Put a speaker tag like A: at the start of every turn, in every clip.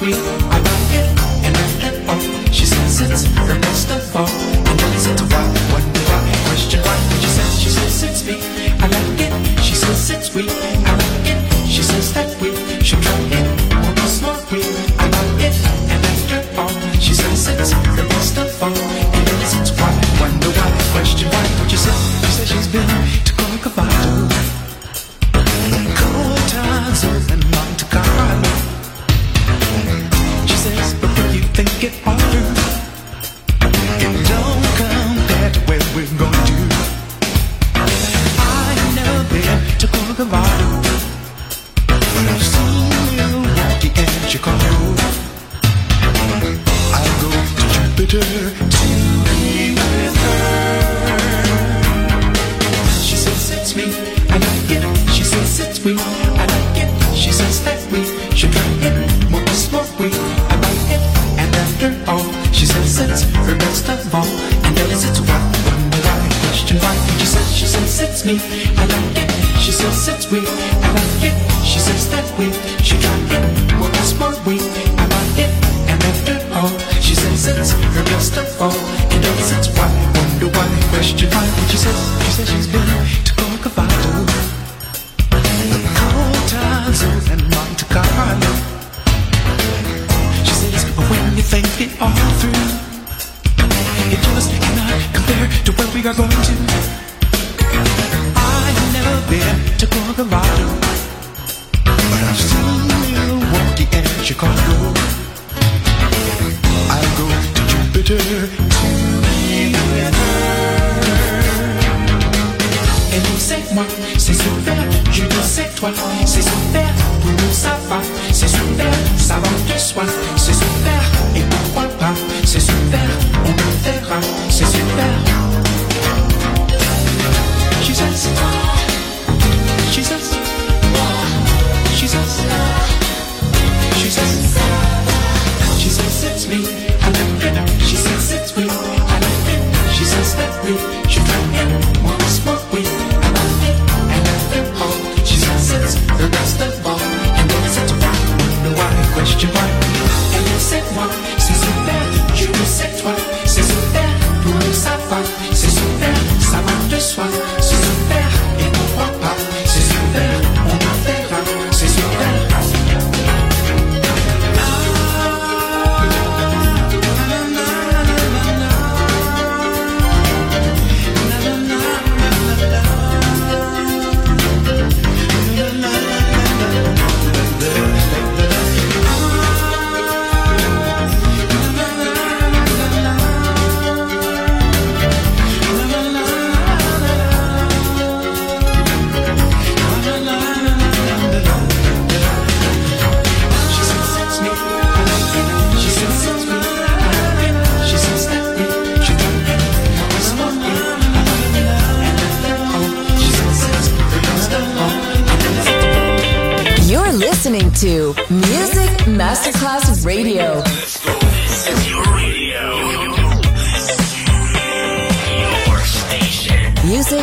A: free. Et nous c'est moi, c'est super, je dis c'est toi, c'est super, tout le monde ça va, c'est super, ça va de soi, c'est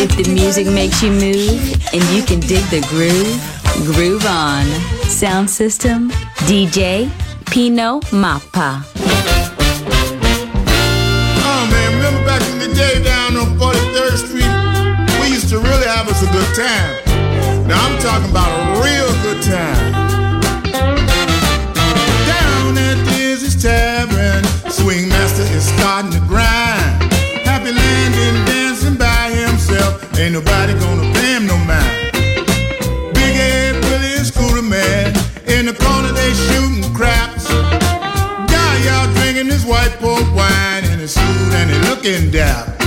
B: If the
C: music makes you move and you can dig the groove, groove on. Sound system, DJ Pino Mappa.
D: Oh man, remember back in the day down on 43rd Street? We used to really have us a good time. Now I'm talking about a real good time. Ain't nobody gonna pay him no mind. Big Ed, Willie, and Scooter Man. In the corner they shooting craps. Guy out drinking his white port wine in his suit and he looking dap.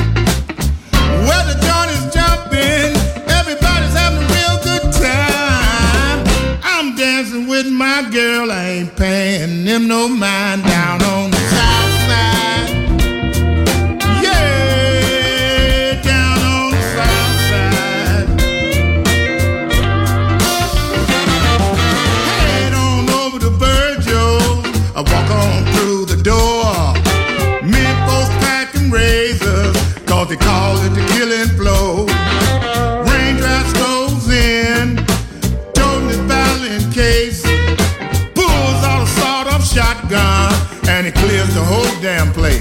D: Well, the joint is jumping. Everybody's having a real good time. I'm dancing with my girl. I ain't paying them no mind down damn place.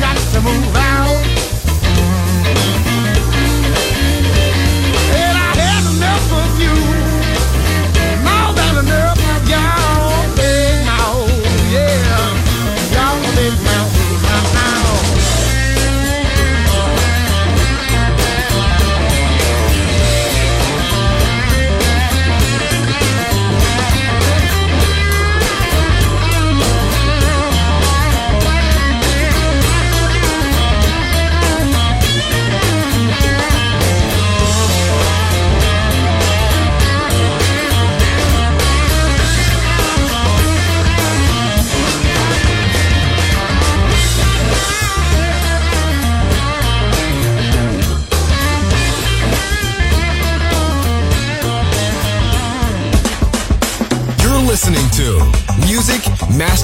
D: got to
E: move out.